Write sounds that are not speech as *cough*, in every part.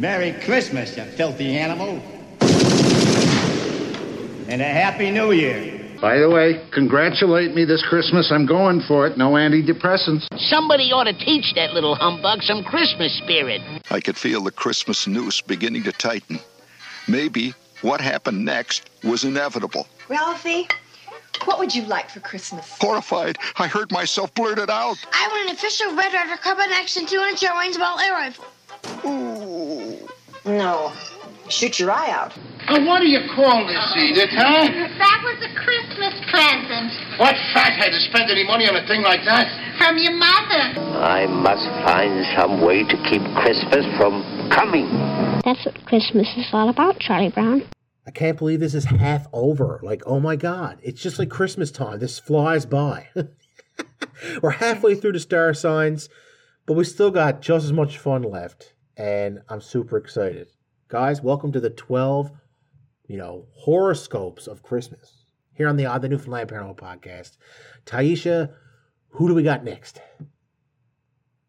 Merry Christmas, you filthy animal. And a Happy New Year. By the way, congratulate me this Christmas. I'm going for it. No antidepressants. Somebody ought to teach that little humbug some Christmas spirit. I could feel the Christmas noose beginning to tighten. Maybe what happened next was inevitable. Ralphie, what would you like for Christmas? Horrified, I heard myself blurt it out. I want an official Red Ryder carbine action 200 shell range ball air rifle. Ooh. No. Shoot your eye out. Oh, what do you call this, Edith, huh? That was a Christmas present What fathead to spend any money on a thing like that? from your mother. I must find some way to keep Christmas from coming. That's what Christmas is all about, Charlie Brown. I can't believe this is half over. Like, oh my God, it's just like Christmas time. This flies by. *laughs* We're halfway through the star signs, but we still got just as much fun left. And I'm super excited. Guys, welcome to the 12, you know, horoscopes of Christmas here on the Odd to Newfoundland Paranormal Podcast. Tyhesia, who do we got next?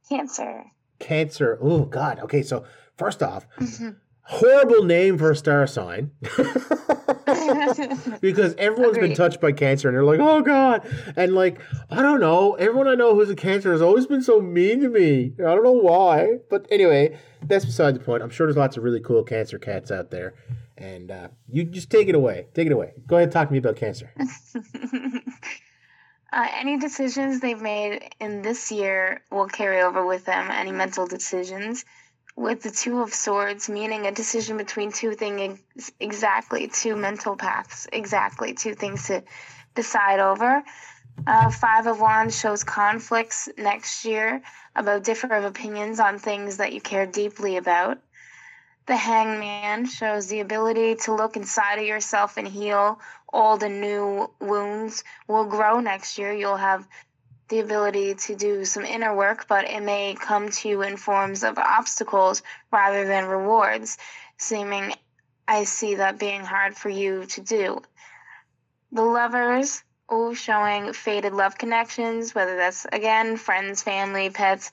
Cancer. Cancer. Oh, God. Okay, so first off, mm-hmm. horrible name for a star sign. *laughs* *laughs* because everyone's been touched by cancer and they're like, oh God. And like, I don't know. Everyone I know who's a cancer has always been so mean to me. I don't know why. But anyway, that's beside the point. I'm sure there's lots of really cool cancer cats out there. And uh, you just take it away. Take it away. Go ahead and talk to me about cancer. *laughs* Uh, any decisions they've made in this year will carry over with them. Any mental decisions. With the Two of Swords, meaning a decision between two things exactly, two mental paths exactly, two things to decide over. Uh, Five of Wands shows conflicts next year about different opinions on things that you care deeply about. The Hangman shows the ability to look inside of yourself and heal all the new wounds will grow next year. You'll have the ability to do some inner work, but it may come to you in forms of obstacles rather than rewards, seeming I see that being hard for you to do. The lovers, oh, showing faded love connections, whether that's again friends, family, pets,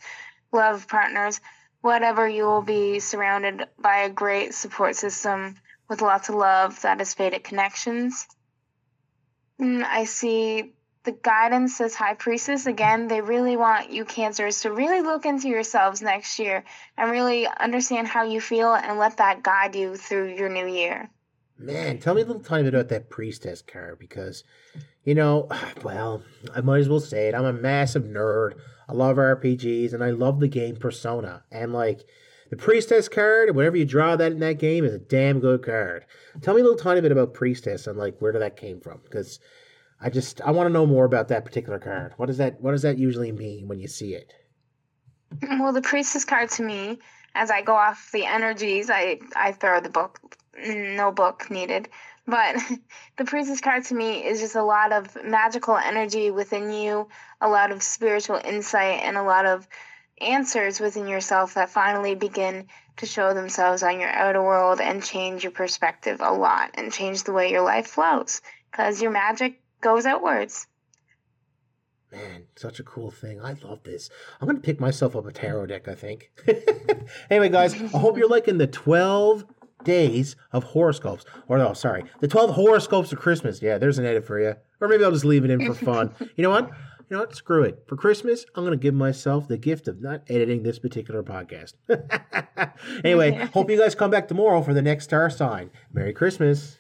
love partners, whatever, you will be surrounded by a great support system with lots of love that is faded connections. Mm, I see the guidance as high priestess again they really want you cancers to really look into yourselves next year and really understand how you feel and let that guide you through your new year Man, tell me a little tiny bit about that priestess card because, you know, *sighs* well, I might as well say it. I'm a massive nerd. I love RPGs and I love the game Persona. And like the priestess card, whenever you draw that in that game, is a damn good card. Tell me a little tiny bit about priestess and like where did that came from? Because I just I want to know more about that particular card. What does that What does that usually mean when you see it? well the priestess card to me as i go off the energies i i throw the book no book needed but *laughs* the priestess card to me is just a lot of magical energy within you a lot of spiritual insight and a lot of answers within yourself that finally begin to show themselves on your outer world and change your perspective a lot and change the way your life flows because your magic goes outwards Man, such a cool thing. I love this. I'm going to pick myself up a tarot deck, I think. *laughs* anyway, guys, I hope you're liking the 12 days of horoscopes. Or, no, sorry, the 12 horoscopes of Christmas. Yeah, there's an edit for you. Or maybe I'll just leave it in for fun. *laughs* You know what? You know what? Screw it. For Christmas, I'm going to give myself the gift of not editing this particular podcast. *laughs* anyway, hope you guys come back tomorrow for the next star sign. Merry Christmas.